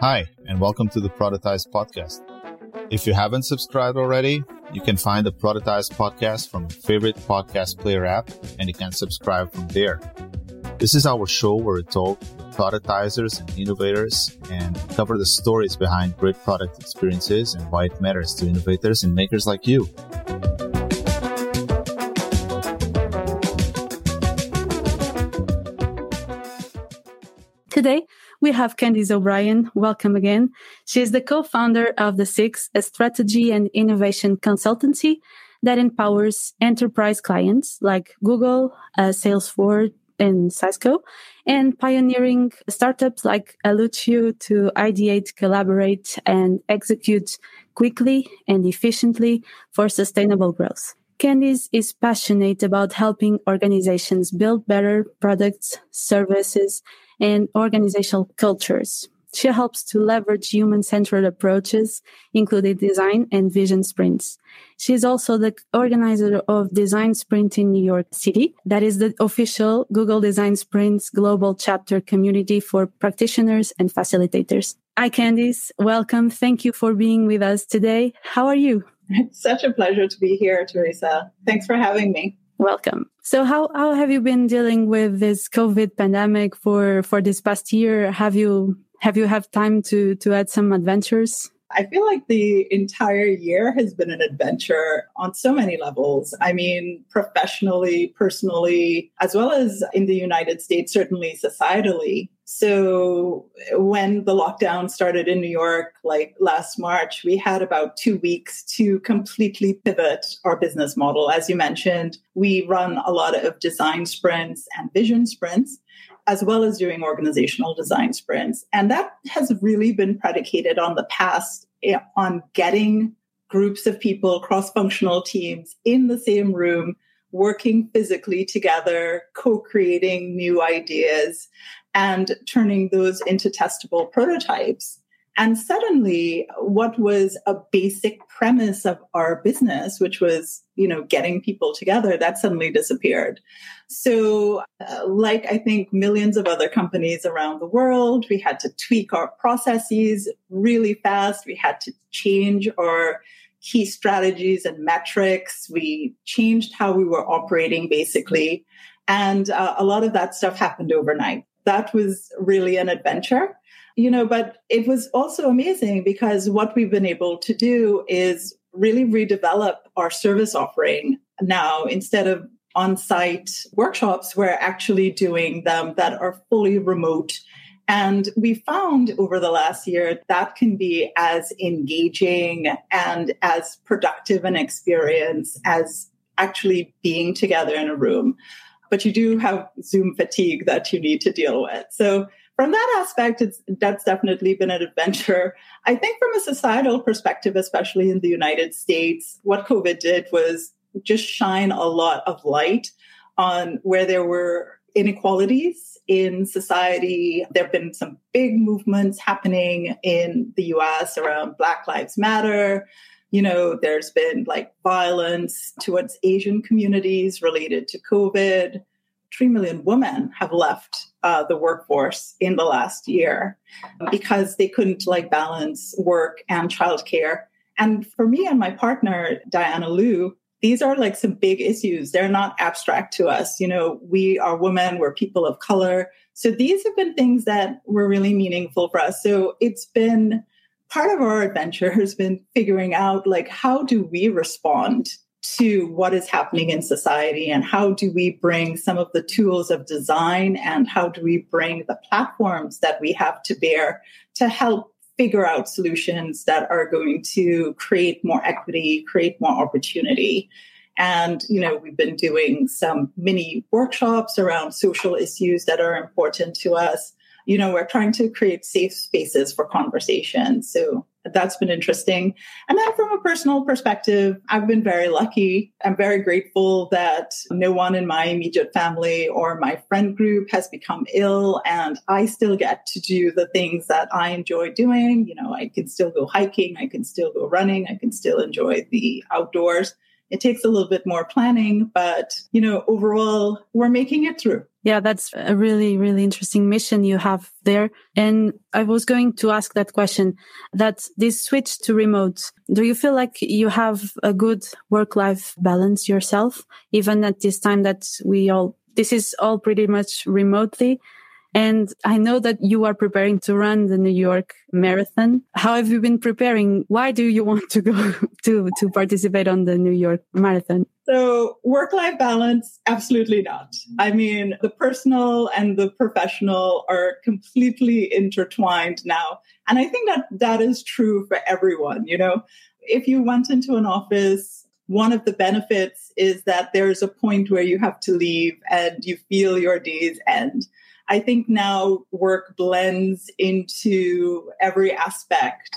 Hi, and welcome to the Productize podcast. If you haven't subscribed already, you can find the Productize podcast from your favorite podcast player app, and you can subscribe from there. This is our show where we talk with productizers and innovators and cover the stories behind great product experiences and why it matters to innovators and makers like you. We have Candice O'Brien. Welcome again. She is the co-founder of The Six, a strategy and innovation consultancy that empowers enterprise clients like Google, uh, Salesforce, and Cisco, and pioneering startups like Allucio to ideate, collaborate, and execute quickly and efficiently for sustainable growth. Candice is passionate about helping organizations build better products, services, and organizational cultures. She helps to leverage human centered approaches, including design and vision sprints. She is also the organizer of Design Sprint in New York City. That is the official Google Design Sprints global chapter community for practitioners and facilitators. Hi, Candice. Welcome. Thank you for being with us today. How are you? It's such a pleasure to be here, Teresa. Thanks for having me. Welcome. So how, how have you been dealing with this COVID pandemic for, for this past year? Have you, have you have time to, to add some adventures? I feel like the entire year has been an adventure on so many levels. I mean, professionally, personally, as well as in the United States, certainly societally. So when the lockdown started in New York, like last March, we had about two weeks to completely pivot our business model. As you mentioned, we run a lot of design sprints and vision sprints as well as doing organizational design sprints. And that has really been predicated on the past eh, on getting groups of people, cross functional teams in the same room, working physically together, co creating new ideas, and turning those into testable prototypes. And suddenly, what was a basic premise of our business, which was, you know, getting people together, that suddenly disappeared. So, uh, like I think millions of other companies around the world, we had to tweak our processes really fast. We had to change our key strategies and metrics. We changed how we were operating basically. And uh, a lot of that stuff happened overnight. That was really an adventure you know, but it was also amazing because what we've been able to do is really redevelop our service offering now instead of on site workshops, we're actually doing them that are fully remote. And we found over the last year that can be as engaging and as productive an experience as actually being together in a room. But you do have Zoom fatigue that you need to deal with. So from that aspect, it's that's definitely been an adventure. I think from a societal perspective, especially in the United States, what COVID did was just shine a lot of light on where there were inequalities in society. There have been some big movements happening in the US around Black Lives Matter. You know, there's been like violence towards Asian communities related to COVID. 3 million women have left uh, the workforce in the last year because they couldn't like balance work and childcare. And for me and my partner, Diana Liu, these are like some big issues. They're not abstract to us. You know, we are women, we're people of color. So these have been things that were really meaningful for us. So it's been part of our adventure has been figuring out like how do we respond to what is happening in society and how do we bring some of the tools of design and how do we bring the platforms that we have to bear to help figure out solutions that are going to create more equity, create more opportunity. And, you know, we've been doing some mini workshops around social issues that are important to us. You know, we're trying to create safe spaces for conversation. So that's been interesting. And then from a personal perspective, I've been very lucky. I'm very grateful that no one in my immediate family or my friend group has become ill and I still get to do the things that I enjoy doing. You know, I can still go hiking, I can still go running, I can still enjoy the outdoors. It takes a little bit more planning, but you know, overall, we're making it through. Yeah, that's a really, really interesting mission you have there. And I was going to ask that question that this switch to remote, do you feel like you have a good work life balance yourself, even at this time that we all, this is all pretty much remotely? And I know that you are preparing to run the New York Marathon. How have you been preparing? Why do you want to go to, to participate on the New York Marathon? So, work life balance, absolutely not. I mean, the personal and the professional are completely intertwined now. And I think that that is true for everyone. You know, if you went into an office, one of the benefits is that there's a point where you have to leave and you feel your days end. I think now work blends into every aspect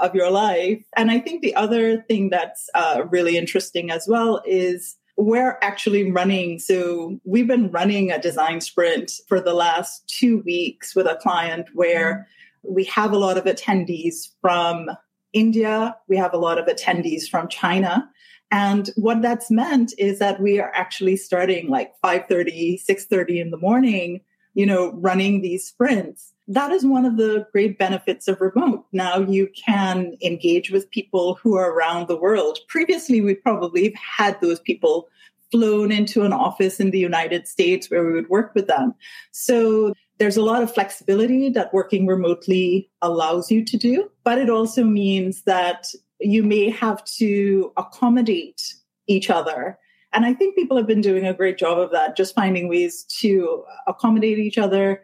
of your life. And I think the other thing that's uh, really interesting as well is we're actually running. So we've been running a design sprint for the last two weeks with a client where we have a lot of attendees from India, we have a lot of attendees from China. And what that's meant is that we are actually starting like 5:30, 6:30 in the morning you know, running these sprints. That is one of the great benefits of remote. Now you can engage with people who are around the world. Previously, we probably had those people flown into an office in the United States where we would work with them. So there's a lot of flexibility that working remotely allows you to do, but it also means that you may have to accommodate each other and I think people have been doing a great job of that, just finding ways to accommodate each other,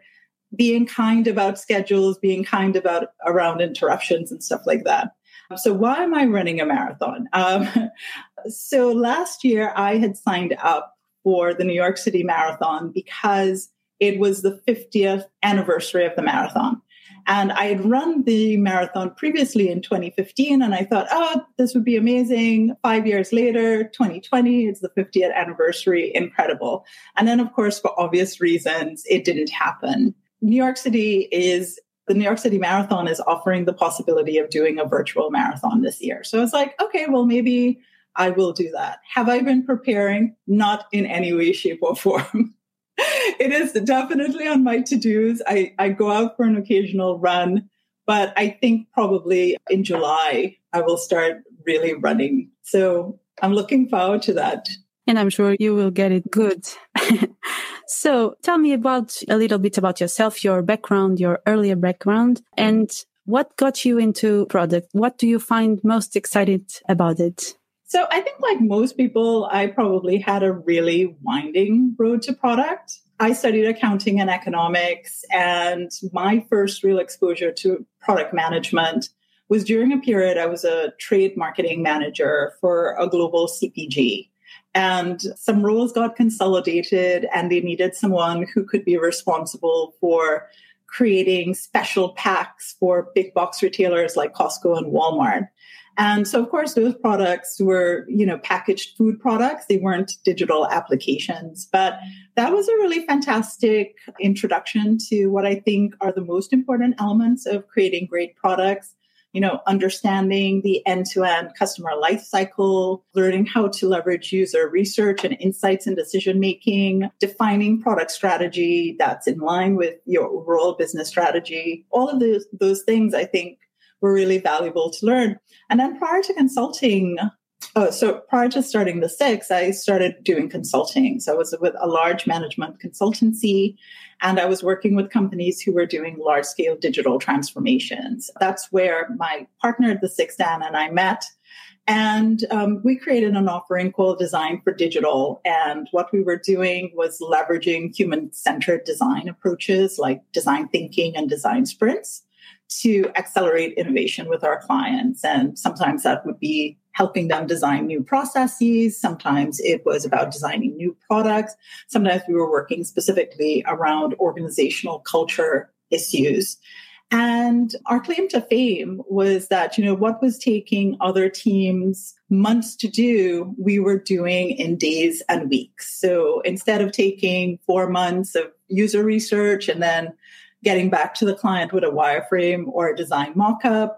being kind about schedules, being kind about around interruptions and stuff like that. So, why am I running a marathon? Um, so, last year I had signed up for the New York City Marathon because it was the 50th anniversary of the marathon. And I had run the marathon previously in 2015, and I thought, oh, this would be amazing. Five years later, 2020, it's the 50th anniversary, incredible. And then, of course, for obvious reasons, it didn't happen. New York City is the New York City Marathon is offering the possibility of doing a virtual marathon this year. So it's like, okay, well, maybe I will do that. Have I been preparing? Not in any way, shape, or form. it is definitely on my to dos. I, I go out for an occasional run, but I think probably in July I will start really running. So I'm looking forward to that. And I'm sure you will get it good. so tell me about a little bit about yourself, your background, your earlier background, and what got you into product? What do you find most excited about it? So I think, like most people, I probably had a really winding road to product. I studied accounting and economics, and my first real exposure to product management was during a period I was a trade marketing manager for a global CPG. And some roles got consolidated, and they needed someone who could be responsible for creating special packs for big box retailers like Costco and Walmart. And so, of course, those products were, you know, packaged food products. They weren't digital applications. But that was a really fantastic introduction to what I think are the most important elements of creating great products. You know, understanding the end to end customer life cycle, learning how to leverage user research and insights in decision making, defining product strategy that's in line with your overall business strategy. All of those, those things I think were really valuable to learn. And then prior to consulting, oh, so prior to starting the six, I started doing consulting. So I was with a large management consultancy and I was working with companies who were doing large scale digital transformations. That's where my partner at the six, Dan, and I met. And um, we created an offering called Design for Digital. And what we were doing was leveraging human centered design approaches like design thinking and design sprints to accelerate innovation with our clients. And sometimes that would be helping them design new processes. Sometimes it was about designing new products. Sometimes we were working specifically around organizational culture issues. And our claim to fame was that, you know, what was taking other teams months to do, we were doing in days and weeks. So instead of taking four months of user research and then getting back to the client with a wireframe or a design mockup.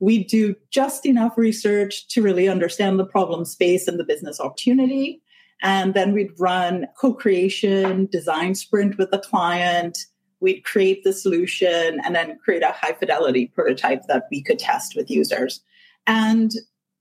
We do just enough research to really understand the problem space and the business opportunity. And then we'd run co creation, design sprint with the client. We'd create the solution and then create a high fidelity prototype that we could test with users. And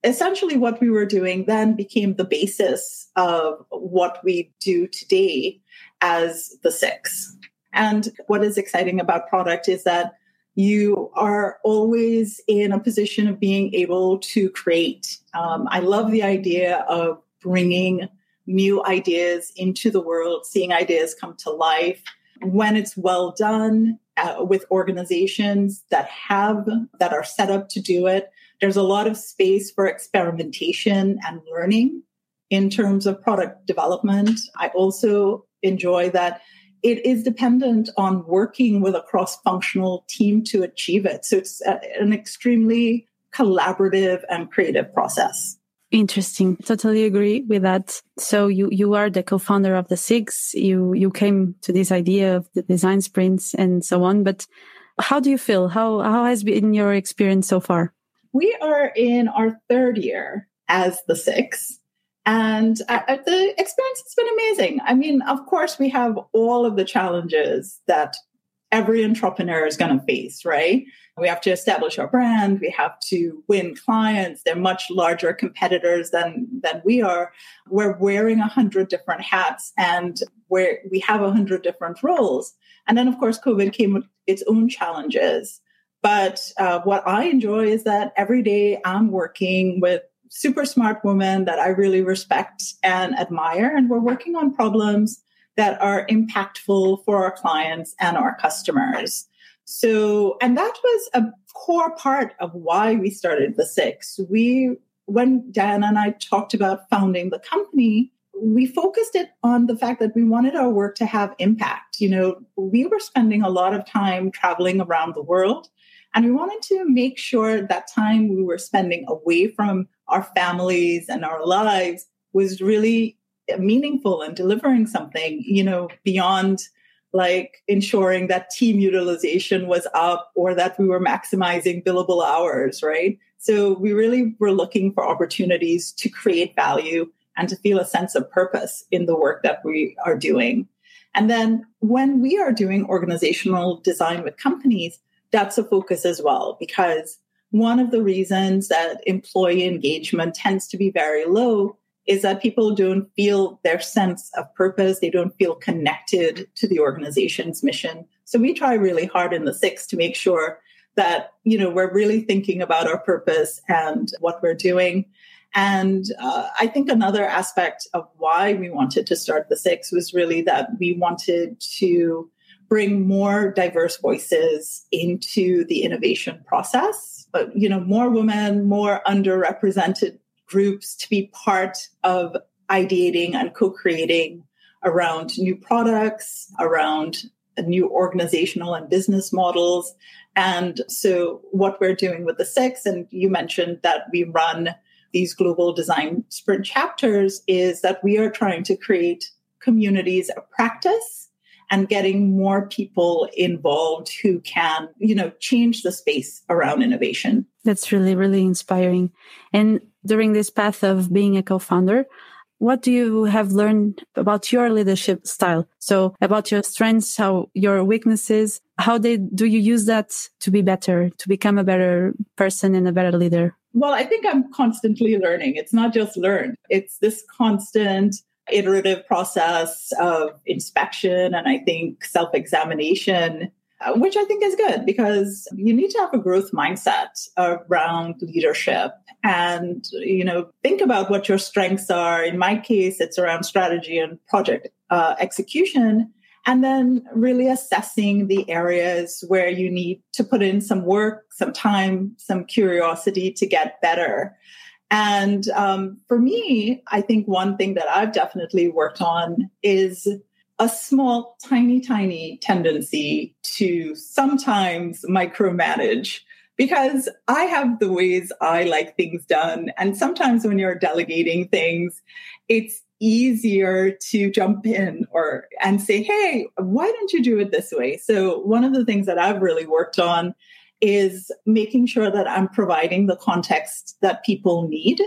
essentially, what we were doing then became the basis of what we do today as the six. And what is exciting about product is that you are always in a position of being able to create. Um, I love the idea of bringing new ideas into the world, seeing ideas come to life. When it's well done uh, with organizations that have, that are set up to do it, there's a lot of space for experimentation and learning in terms of product development. I also enjoy that it is dependent on working with a cross functional team to achieve it. So it's a, an extremely collaborative and creative process. Interesting. Totally agree with that. So you, you are the co-founder of the six. You, you came to this idea of the design sprints and so on. But how do you feel? How, how has been your experience so far? We are in our third year as the six. And uh, the experience has been amazing. I mean, of course, we have all of the challenges that every entrepreneur is going to face, right? We have to establish our brand. We have to win clients. They're much larger competitors than, than we are. We're wearing a hundred different hats and where we have a hundred different roles. And then, of course, COVID came with its own challenges. But uh, what I enjoy is that every day I'm working with super smart woman that I really respect and admire. And we're working on problems that are impactful for our clients and our customers. So, and that was a core part of why we started the six. We, when Dan and I talked about founding the company, we focused it on the fact that we wanted our work to have impact. You know, we were spending a lot of time traveling around the world, and we wanted to make sure that time we were spending away from our families and our lives was really meaningful and delivering something, you know, beyond like ensuring that team utilization was up or that we were maximizing billable hours, right? So we really were looking for opportunities to create value and to feel a sense of purpose in the work that we are doing. And then when we are doing organizational design with companies, that's a focus as well, because one of the reasons that employee engagement tends to be very low is that people don't feel their sense of purpose. They don't feel connected to the organization's mission. So we try really hard in the six to make sure that, you know, we're really thinking about our purpose and what we're doing. And uh, I think another aspect of why we wanted to start the six was really that we wanted to bring more diverse voices into the innovation process. But, you know, more women, more underrepresented groups to be part of ideating and co-creating around new products, around new organizational and business models. And so what we're doing with the six, and you mentioned that we run these global design sprint chapters, is that we are trying to create communities of practice and getting more people involved who can, you know, change the space around innovation. That's really, really inspiring. And during this path of being a co-founder, what do you have learned about your leadership style? So about your strengths, how your weaknesses, how they, do you use that to be better, to become a better person and a better leader? Well, I think I'm constantly learning. It's not just learned. It's this constant iterative process of inspection and I think self examination, uh, which I think is good because you need to have a growth mindset around leadership and, you know, think about what your strengths are. In my case, it's around strategy and project uh, execution. And then really assessing the areas where you need to put in some work, some time, some curiosity to get better. And um, for me, I think one thing that I've definitely worked on is a small, tiny, tiny tendency to sometimes micromanage because I have the ways I like things done. And sometimes when you're delegating things, it's easier to jump in or and say, hey, why don't you do it this way? So one of the things that I've really worked on is making sure that I'm providing the context that people need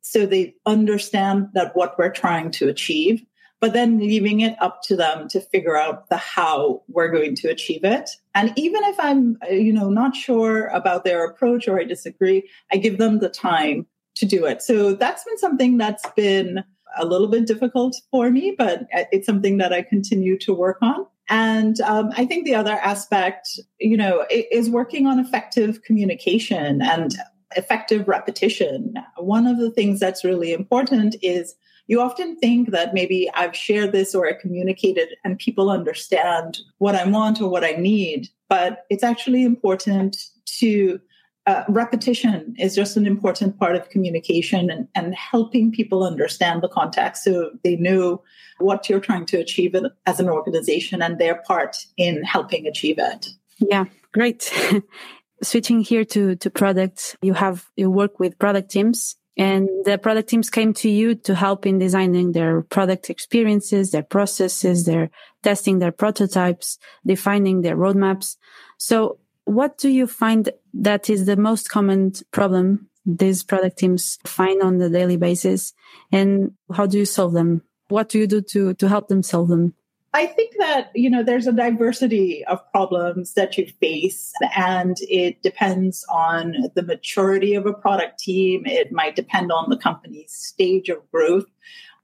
so they understand that what we're trying to achieve, but then leaving it up to them to figure out the how we're going to achieve it. And even if I'm, you know, not sure about their approach or I disagree, I give them the time to do it. So that's been something that's been a little bit difficult for me, but it's something that I continue to work on. And um, I think the other aspect, you know, is working on effective communication and effective repetition. One of the things that's really important is you often think that maybe I've shared this or I communicated and people understand what I want or what I need, but it's actually important to uh, repetition is just an important part of communication and, and helping people understand the context so they know what you're trying to achieve as an organization and their part in helping achieve it. Yeah, great. Switching here to, to products, you have, you work with product teams and the product teams came to you to help in designing their product experiences, their processes, their testing their prototypes, defining their roadmaps. So what do you find that is the most common problem these product teams find on the daily basis and how do you solve them? What do you do to, to help them solve them? I think that, you know, there's a diversity of problems that you face and it depends on the maturity of a product team. It might depend on the company's stage of growth.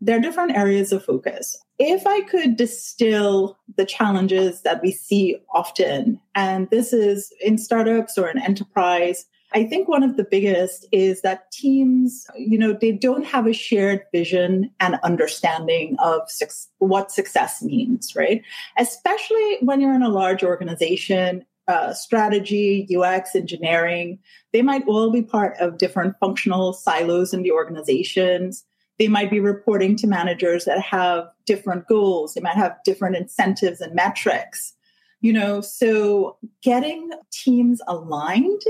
There are different areas of focus. If I could distill the challenges that we see often, and this is in startups or in enterprise, I think one of the biggest is that teams, you know, they don't have a shared vision and understanding of su- what success means, right? Especially when you're in a large organization, uh, strategy, UX, engineering, they might all be part of different functional silos in the organizations. They might be reporting to managers that have different goals. They might have different incentives and metrics. You know, so getting teams aligned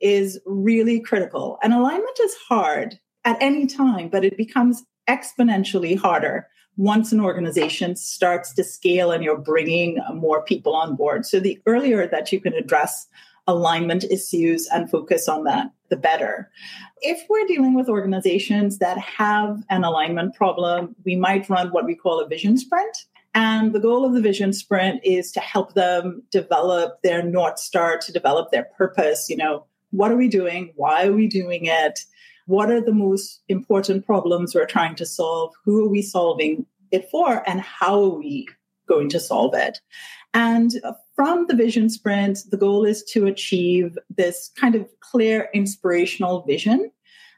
is really critical. And alignment is hard at any time, but it becomes exponentially harder once an organization starts to scale and you're bringing more people on board. So the earlier that you can address alignment issues and focus on that, the better. If we're dealing with organizations that have an alignment problem, we might run what we call a vision sprint. And the goal of the vision sprint is to help them develop their North Star, to develop their purpose, you know, what are we doing? Why are we doing it? What are the most important problems we're trying to solve? Who are we solving it for? And how are we going to solve it? And from the vision sprint, the goal is to achieve this kind of clear inspirational vision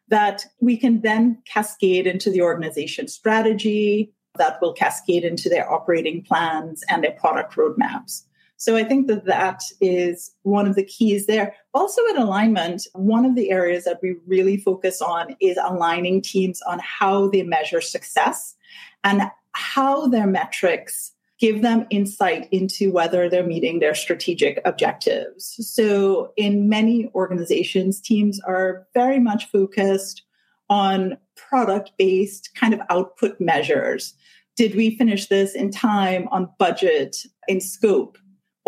that we can then cascade into the organization strategy, that will cascade into their operating plans and their product roadmaps. So I think that that is one of the keys there. Also, in alignment, one of the areas that we really focus on is aligning teams on how they measure success and how their metrics give them insight into whether they're meeting their strategic objectives. So, in many organizations, teams are very much focused on product based kind of output measures. Did we finish this in time, on budget, in scope?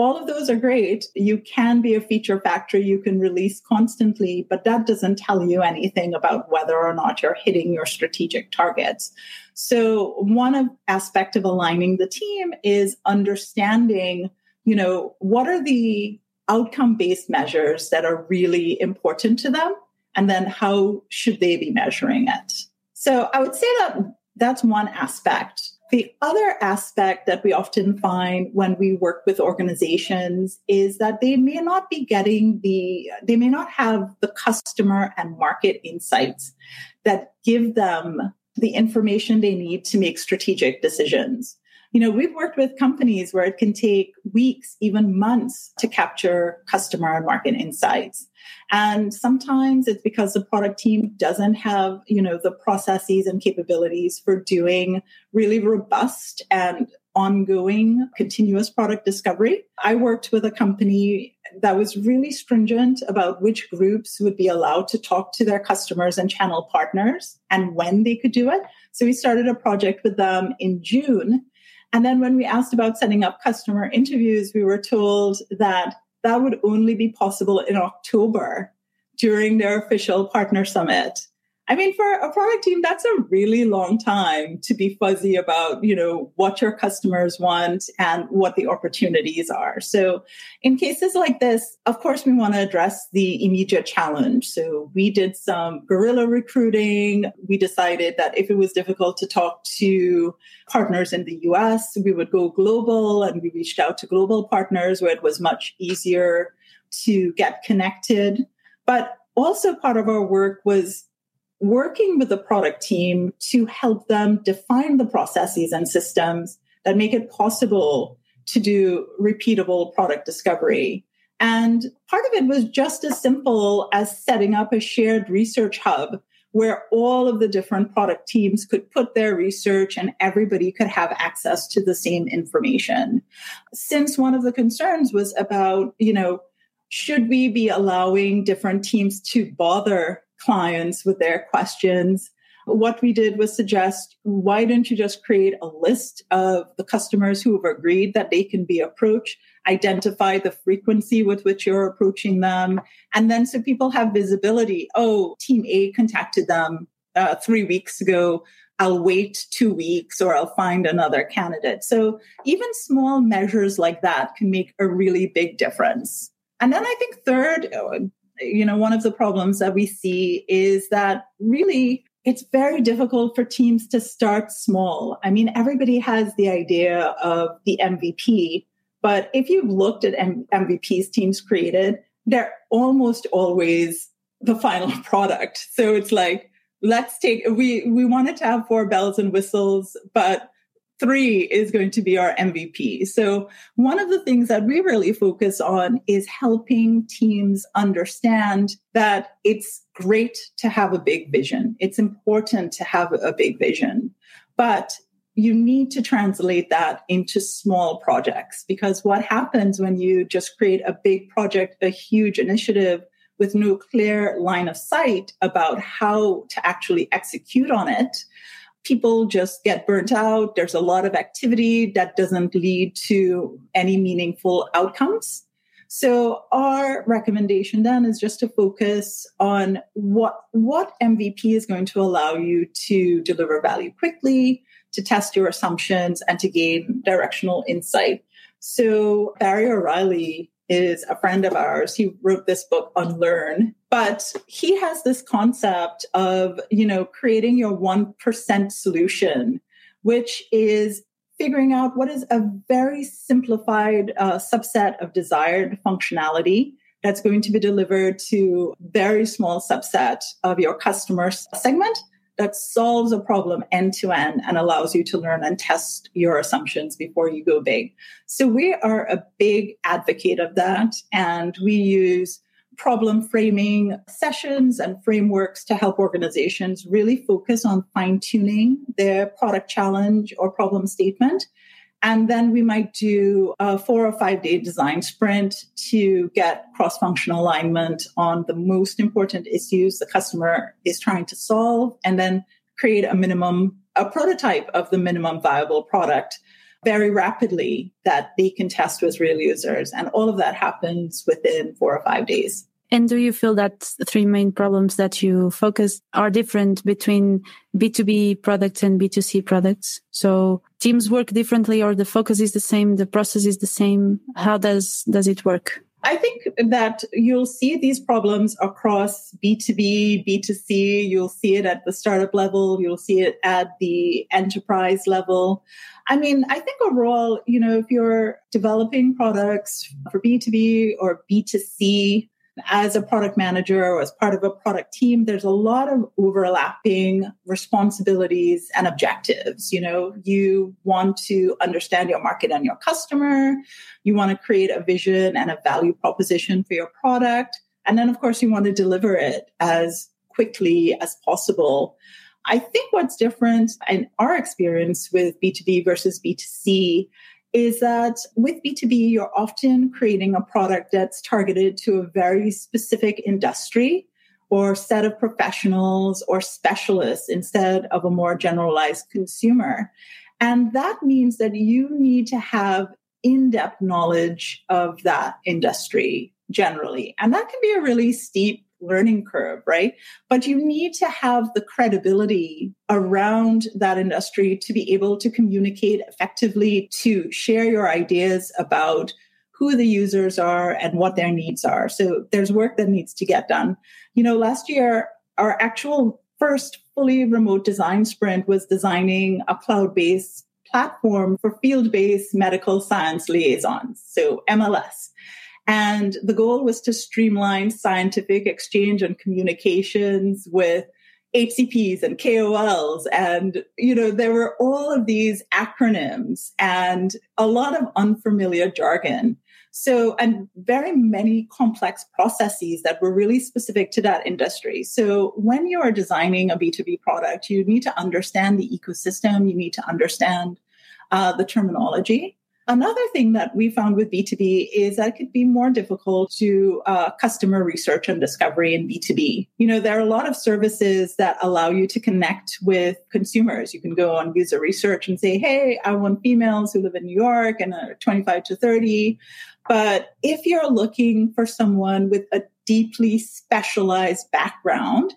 All of those are great. You can be a feature factory, you can release constantly, but that doesn't tell you anything about whether or not you're hitting your strategic targets. So one of, aspect of aligning the team is understanding, you know, what are the outcome based measures that are really important to them and then how should they be measuring it. So I would say that that's one aspect the other aspect that we often find when we work with organizations is that they may not be getting the, they may not have the customer and market insights that give them the information they need to make strategic decisions. You know, we've worked with companies where it can take weeks, even months to capture customer and market insights. And sometimes it's because the product team doesn't have, you know, the processes and capabilities for doing really robust and ongoing continuous product discovery. I worked with a company that was really stringent about which groups would be allowed to talk to their customers and channel partners and when they could do it. So we started a project with them in June and then when we asked about setting up customer interviews, we were told that that would only be possible in October during their official partner summit. I mean, for a product team, that's a really long time to be fuzzy about, you know, what your customers want and what the opportunities are. So in cases like this, of course, we want to address the immediate challenge. So we did some guerrilla recruiting. We decided that if it was difficult to talk to partners in the US, we would go global and we reached out to global partners where it was much easier to get connected. But also part of our work was working with the product team to help them define the processes and systems that make it possible to do repeatable product discovery. And part of it was just as simple as setting up a shared research hub where all of the different product teams could put their research and everybody could have access to the same information. Since one of the concerns was about, you know, should we be allowing different teams to bother clients with their questions. What we did was suggest why don't you just create a list of the customers who have agreed that they can be approached, identify the frequency with which you're approaching them, and then so people have visibility. Oh, team A contacted them uh, three weeks ago. I'll wait two weeks or I'll find another candidate. So even small measures like that can make a really big difference. And then I think third, you know, one of the problems that we see is that really it's very difficult for teams to start small. I mean, everybody has the idea of the MVP, but if you've looked at M- MVPs teams created, they're almost always the final product. So it's like, let's take, we, we wanted to have four bells and whistles, but three is going to be our MVP. So, one of the things that we really focus on is helping teams understand that it's great to have a big vision. It's important to have a big vision, but you need to translate that into small projects because what happens when you just create a big project, a huge initiative with no clear line of sight about how to actually execute on it? People just get burnt out. There's a lot of activity that doesn't lead to any meaningful outcomes. So our recommendation then is just to focus on what, what MVP is going to allow you to deliver value quickly, to test your assumptions and to gain directional insight. So Barry O'Reilly is a friend of ours. He wrote this book, Unlearn, but he has this concept of, you know, creating your 1% solution, which is figuring out what is a very simplified uh, subset of desired functionality that's going to be delivered to a very small subset of your customer segment that solves a problem end to end and allows you to learn and test your assumptions before you go big. So we are a big advocate of that. And we use problem framing sessions and frameworks to help organizations really focus on fine tuning their product challenge or problem statement and then we might do a four or five day design sprint to get cross functional alignment on the most important issues the customer is trying to solve, and then create a minimum, a prototype of the minimum viable product very rapidly that they can test with real users. And all of that happens within four or five days. And do you feel that three main problems that you focus are different between B2B products and B2C products? So teams work differently or the focus is the same, the process is the same. How does, does it work? I think that you'll see these problems across B2B, B2C. You'll see it at the startup level. You'll see it at the enterprise level. I mean, I think overall, you know, if you're developing products for B2B or B2C, as a product manager or as part of a product team, there's a lot of overlapping responsibilities and objectives. You know, you want to understand your market and your customer. You want to create a vision and a value proposition for your product. And then, of course, you want to deliver it as quickly as possible. I think what's different in our experience with B2B versus B2C is that with B2B, you're often creating a product that's targeted to a very specific industry or set of professionals or specialists instead of a more generalized consumer. And that means that you need to have in depth knowledge of that industry generally. And that can be a really steep learning curve, right? But you need to have the credibility around that industry to be able to communicate effectively, to share your ideas about who the users are and what their needs are. So there's work that needs to get done. You know, last year, our actual first fully remote design sprint was designing a cloud based platform for field based medical science liaisons, so MLS. And the goal was to streamline scientific exchange and communications with HCPs and KOLs. And, you know, there were all of these acronyms and a lot of unfamiliar jargon. So, and very many complex processes that were really specific to that industry. So, when you are designing a B2B product, you need to understand the ecosystem, you need to understand uh, the terminology. Another thing that we found with B2B is that it could be more difficult to uh, customer research and discovery in B2B. You know, there are a lot of services that allow you to connect with consumers. You can go on user research and say, hey, I want females who live in New York and are 25 to 30. But if you're looking for someone with a deeply specialized background,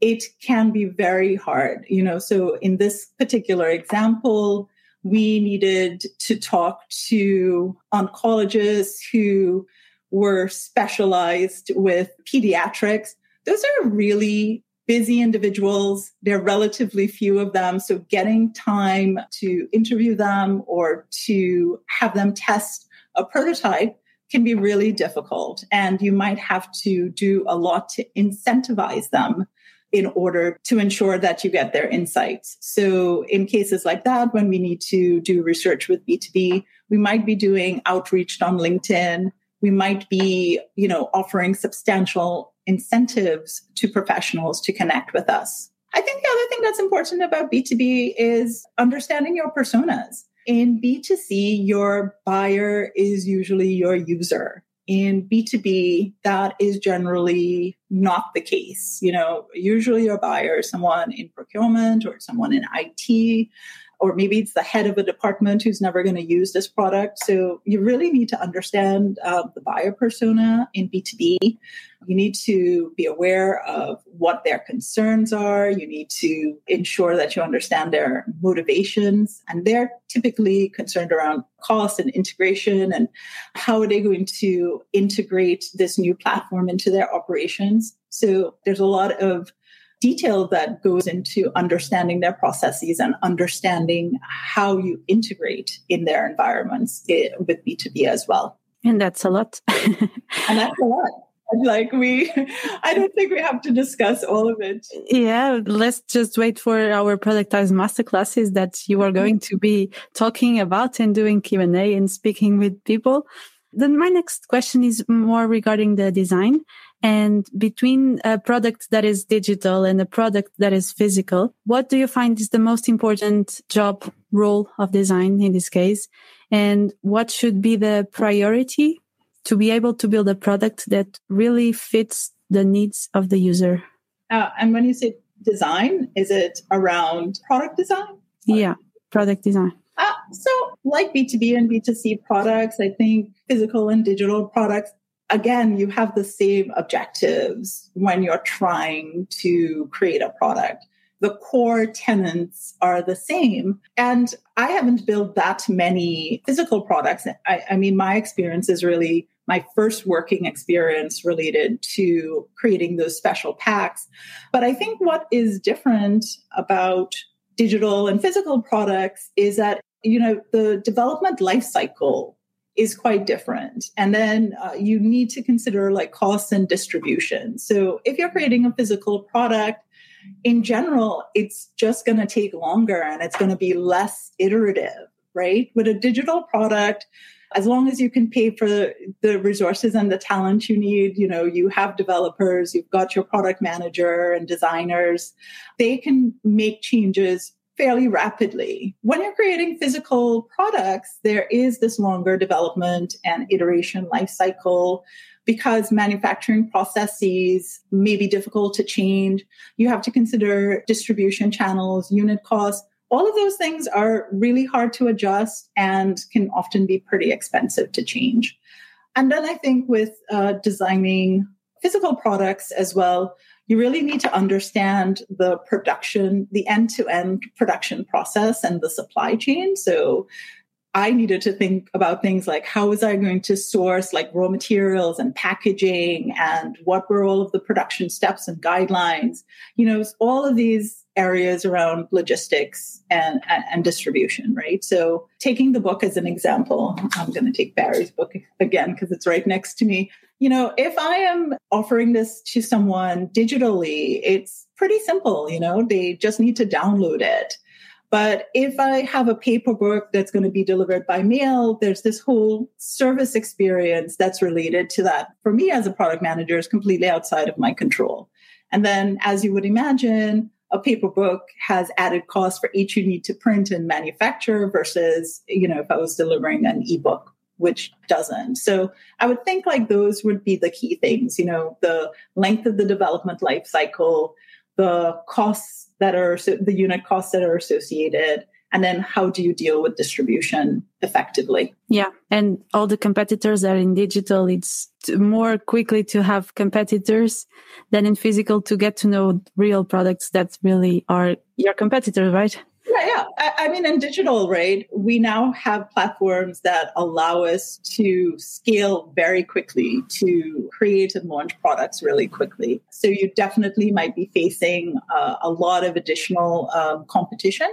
it can be very hard. You know, so in this particular example, we needed to talk to oncologists who were specialized with pediatrics. Those are really busy individuals. There are relatively few of them. So getting time to interview them or to have them test a prototype can be really difficult. And you might have to do a lot to incentivize them in order to ensure that you get their insights. So in cases like that, when we need to do research with B2B, we might be doing outreach on LinkedIn. We might be, you know, offering substantial incentives to professionals to connect with us. I think the other thing that's important about B2B is understanding your personas. In B2C, your buyer is usually your user in B2B, that is generally not the case. You know, usually your buyer is someone in procurement or someone in IT or maybe it's the head of a department who's never going to use this product. So you really need to understand uh, the buyer persona in B2B. You need to be aware of what their concerns are. You need to ensure that you understand their motivations. And they're typically concerned around cost and integration and how are they going to integrate this new platform into their operations. So there's a lot of detail that goes into understanding their processes and understanding how you integrate in their environments eh, with B2B as well. And that's a lot. and that's a lot. Like we, I don't think we have to discuss all of it. Yeah, let's just wait for our productized masterclasses that you are going to be talking about and doing Q and A and speaking with people. Then my next question is more regarding the design. And between a product that is digital and a product that is physical, what do you find is the most important job role of design in this case? And what should be the priority to be able to build a product that really fits the needs of the user? Uh, and when you say design, is it around product design? Yeah, product design. Uh, so, like B2B and B2C products, I think physical and digital products again, you have the same objectives when you're trying to create a product. The core tenants are the same. And I haven't built that many physical products. I, I mean, my experience is really my first working experience related to creating those special packs. But I think what is different about digital and physical products is that, you know, the development life cycle is quite different. And then uh, you need to consider like costs and distribution. So if you're creating a physical product, in general, it's just going to take longer and it's going to be less iterative, right? With a digital product, as long as you can pay for the resources and the talent you need, you know, you have developers, you've got your product manager and designers, they can make changes fairly rapidly. When you're creating physical products, there is this longer development and iteration life cycle because manufacturing processes may be difficult to change. You have to consider distribution channels, unit costs. All of those things are really hard to adjust and can often be pretty expensive to change. And then I think with uh, designing physical products as well, you really need to understand the production, the end to end production process and the supply chain. So I needed to think about things like how was I going to source like raw materials and packaging and what were all of the production steps and guidelines, you know, all of these areas around logistics and, and, and distribution, right? So taking the book as an example, I'm going to take Barry's book again because it's right next to me. You know, if I am offering this to someone digitally, it's pretty simple, you know, they just need to download it but if I have a paperwork that's going to be delivered by mail, there's this whole service experience that's related to that. For me as a product manager is completely outside of my control. And then as you would imagine, a paper book has added costs for each you need to print and manufacture versus, you know, if I was delivering an ebook which doesn't. So I would think like those would be the key things, you know, the length of the development life cycle, the costs that are the unit costs that are associated and then how do you deal with distribution effectively? Yeah and all the competitors are in digital. It's more quickly to have competitors than in physical to get to know real products that really are your competitors right yeah, yeah. I, I, mean, in digital, right, we now have platforms that allow us to scale very quickly, to create and launch products really quickly. So you definitely might be facing uh, a lot of additional um, competition.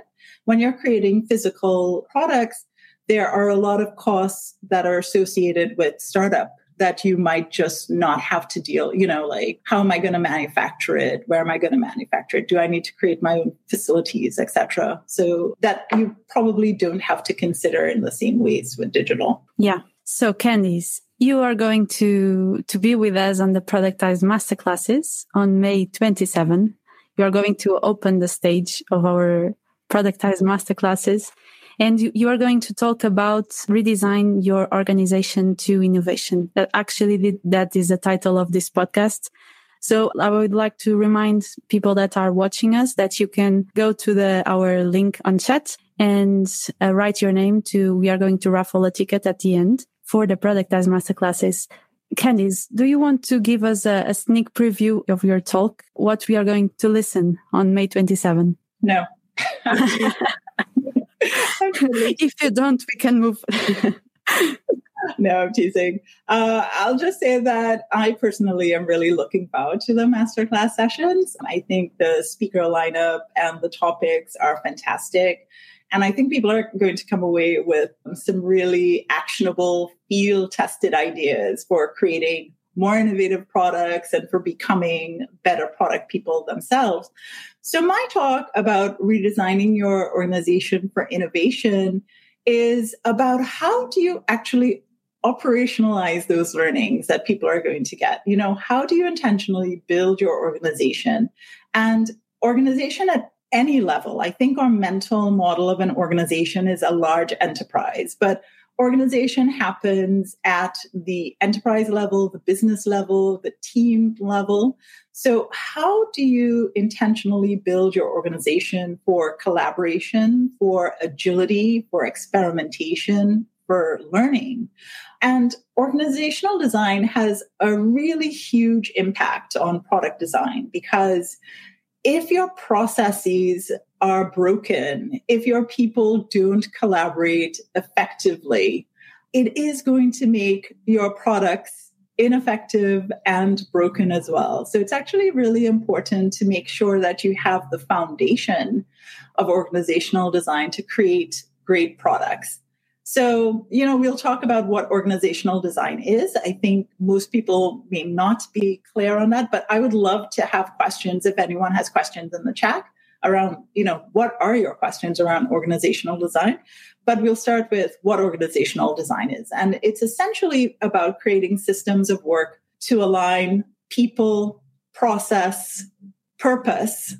When you're creating physical products, there are a lot of costs that are associated with startup that you might just not have to deal, you know, like how am I going to manufacture it? Where am I going to manufacture it? Do I need to create my own facilities, etc.? So that you probably don't have to consider in the same ways with digital. Yeah. So Candice, you are going to to be with us on the productized masterclasses on May 27. You are going to open the stage of our productized masterclasses and you, you, are going to talk about redesign your organization to innovation. That actually, that is the title of this podcast. So I would like to remind people that are watching us that you can go to the, our link on chat and uh, write your name to, we are going to raffle a ticket at the end for the productized masterclasses. Candice, do you want to give us a, a sneak preview of your talk? What we are going to listen on May 27? No. if you don't, we can move. no, I'm teasing. Uh, I'll just say that I personally am really looking forward to the masterclass sessions. I think the speaker lineup and the topics are fantastic. And I think people are going to come away with some really actionable, field tested ideas for creating more innovative products and for becoming better product people themselves. So my talk about redesigning your organization for innovation is about how do you actually operationalize those learnings that people are going to get? You know, how do you intentionally build your organization and organization at any level? I think our mental model of an organization is a large enterprise, but organization happens at the enterprise level, the business level, the team level. So, how do you intentionally build your organization for collaboration, for agility, for experimentation, for learning? And organizational design has a really huge impact on product design because if your processes are broken, if your people don't collaborate effectively, it is going to make your products ineffective and broken as well. So it's actually really important to make sure that you have the foundation of organizational design to create great products. So, you know, we'll talk about what organizational design is. I think most people may not be clear on that, but I would love to have questions if anyone has questions in the chat around, you know, what are your questions around organizational design? But we'll start with what organizational design is. And it's essentially about creating systems of work to align people, process, purpose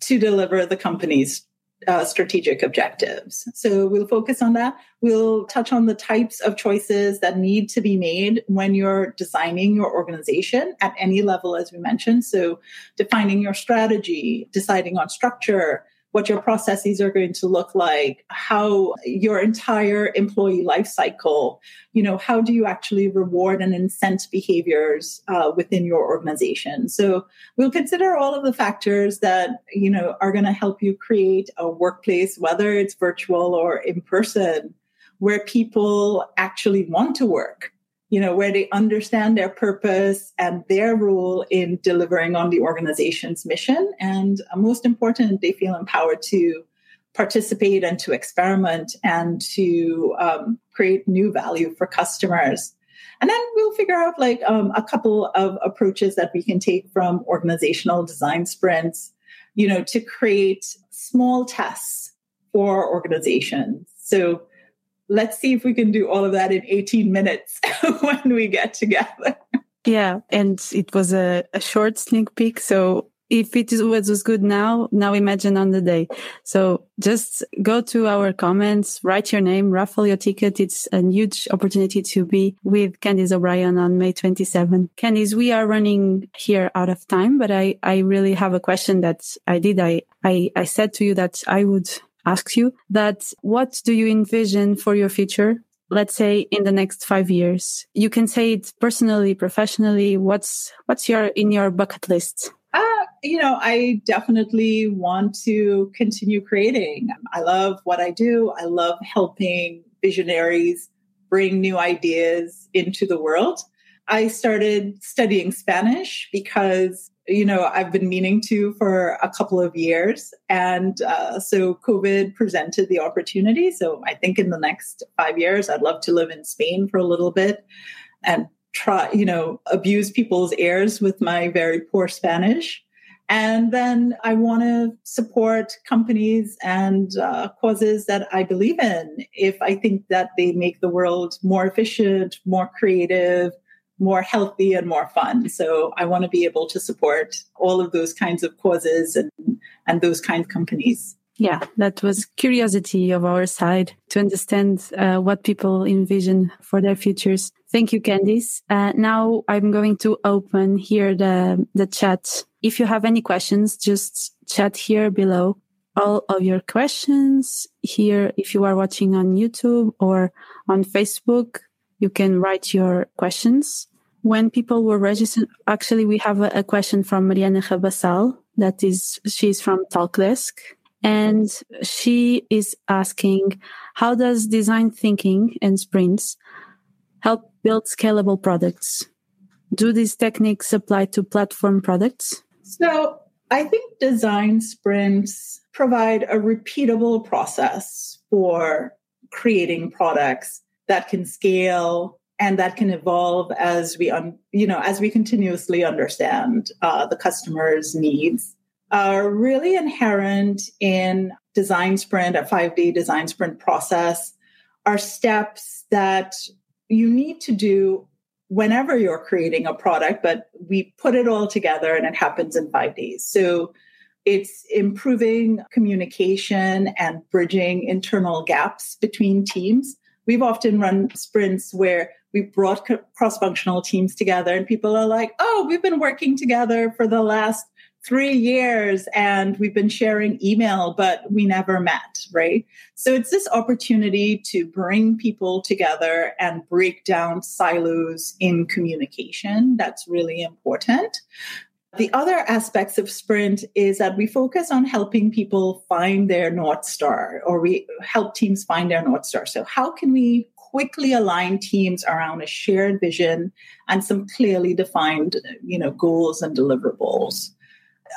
to deliver the company's uh, strategic objectives. So we'll focus on that. We'll touch on the types of choices that need to be made when you're designing your organization at any level, as we mentioned. So defining your strategy, deciding on structure, what your processes are going to look like, how your entire employee life cycle, you know, how do you actually reward and incent behaviors uh, within your organization? So we'll consider all of the factors that, you know, are going to help you create a workplace, whether it's virtual or in person, where people actually want to work you know, where they understand their purpose and their role in delivering on the organization's mission. And uh, most important, they feel empowered to participate and to experiment and to um, create new value for customers. And then we'll figure out like um, a couple of approaches that we can take from organizational design sprints, you know, to create small tests for organizations. So let's see if we can do all of that in 18 minutes when we get together. Yeah, and it was a, a short sneak peek. So if it was, was good now, now imagine on the day. So just go to our comments, write your name, raffle your ticket. It's a huge opportunity to be with Candice O'Brien on May 27. Candice, we are running here out of time, but I, I really have a question that I did. I, I, I said to you that I would asks you that what do you envision for your future? Let's say in the next five years, you can say it personally, professionally. What's, what's your, in your bucket list? Uh, you know, I definitely want to continue creating. I love what I do. I love helping visionaries bring new ideas into the world. I started studying Spanish because you know, I've been meaning to for a couple of years. And uh, so COVID presented the opportunity. So I think in the next five years, I'd love to live in Spain for a little bit and try, you know, abuse people's ears with my very poor Spanish. And then I want to support companies and uh, causes that I believe in if I think that they make the world more efficient, more creative, more healthy and more fun. So I want to be able to support all of those kinds of causes and, and those kind of companies. Yeah, that was curiosity of our side to understand uh, what people envision for their futures. Thank you, Candice. Uh, now I'm going to open here the, the chat. If you have any questions, just chat here below all of your questions here. If you are watching on YouTube or on Facebook, you can write your questions. When people were registered, actually, we have a, a question from Mariana Rabassal. That is, she's from Talkdesk. And she is asking, how does design thinking and sprints help build scalable products? Do these techniques apply to platform products? So I think design sprints provide a repeatable process for creating products that can scale and that can evolve as we un, you know as we continuously understand uh, the customer's needs are really inherent in design sprint a five day design sprint process are steps that you need to do whenever you're creating a product but we put it all together and it happens in five days so it's improving communication and bridging internal gaps between teams we've often run sprints where we've brought cross functional teams together and people are like, oh, we've been working together for the last three years and we've been sharing email, but we never met, right? So it's this opportunity to bring people together and break down silos in communication. That's really important. The other aspects of Sprint is that we focus on helping people find their North Star or we help teams find their North Star. So, how can we quickly align teams around a shared vision and some clearly defined you know, goals and deliverables?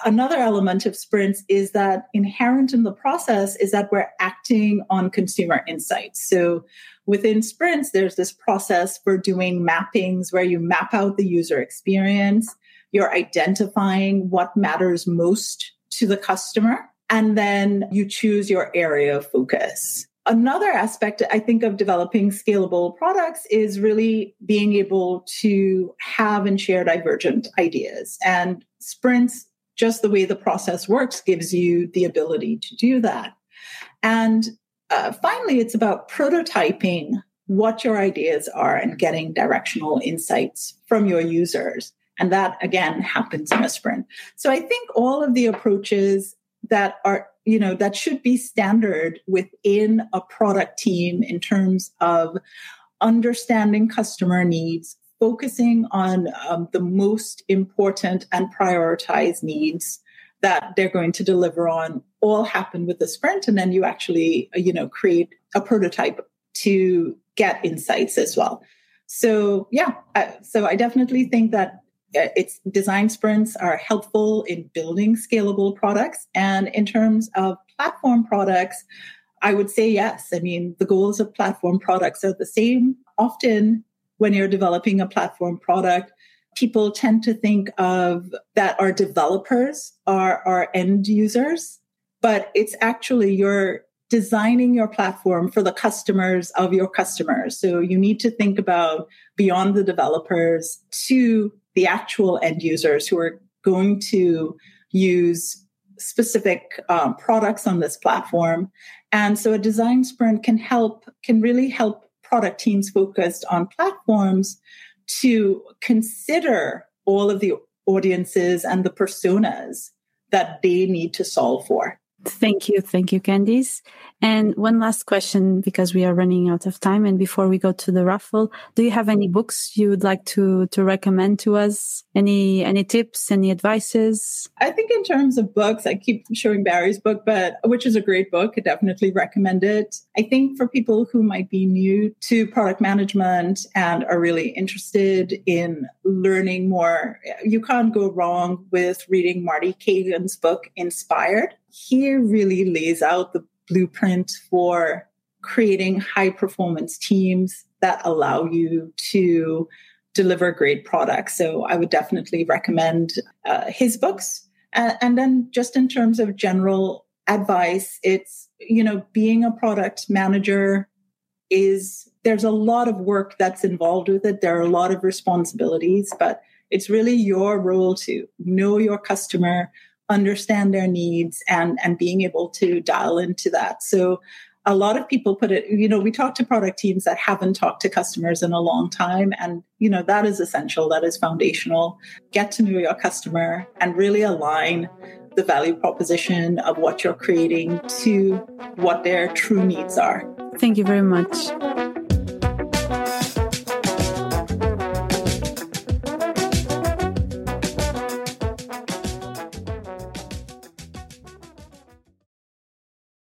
Another element of sprints is that inherent in the process is that we're acting on consumer insights. So within sprints, there's this process for doing mappings where you map out the user experience you're identifying what matters most to the customer, and then you choose your area of focus. Another aspect I think of developing scalable products is really being able to have and share divergent ideas. And sprints, just the way the process works, gives you the ability to do that. And uh, finally, it's about prototyping what your ideas are and getting directional insights from your users. And that again happens in a sprint. So I think all of the approaches that are you know, that should be standard within a product team in terms of understanding customer needs, focusing on um, the most important and prioritized needs that they're going to deliver on all happen with the sprint and then you actually you know create a prototype to get insights as well so yeah so i definitely think that uh, Uh, it's design sprints are helpful in building scalable products and in terms of platform products i would say yes i mean the goals of platform products are the same often when you're developing a platform product people tend to think of that our developers are our end users, but it's actually you're designing your platform for the customers of your customers. So you need to think about beyond the developers to the actual end users who are going to use specific um, products on this platform. And so a design sprint can help, can really help product teams focused on platforms to consider all of the audiences and the personas that they need to solve for. Thank you. Thank you, Candice. And one last question because we are running out of time. And before we go to the raffle, do you have any books you would like to, to recommend to us? Any, any tips, any advices? I think in terms of books, I keep showing Barry's book, but which is a great book. I definitely recommend it. I think for people who might be new to product management and are really interested in learning more, you can't go wrong with reading Marty Cagan's book, Inspired. He really lays out the blueprint for creating high performance teams that allow you to deliver great products. So I would definitely recommend uh, his books. And, and then just in terms of general advice, it's, you know, being a product manager is there's a lot of work that's involved with it. There are a lot of responsibilities, but it's really your role to know your customer, understand their needs and and being able to dial into that. So a lot of people put it you know we talk to product teams that haven't talked to customers in a long time and you know that is essential that is foundational. Get to know your customer and really align the value proposition of what you're creating to what their true needs are. Thank you very much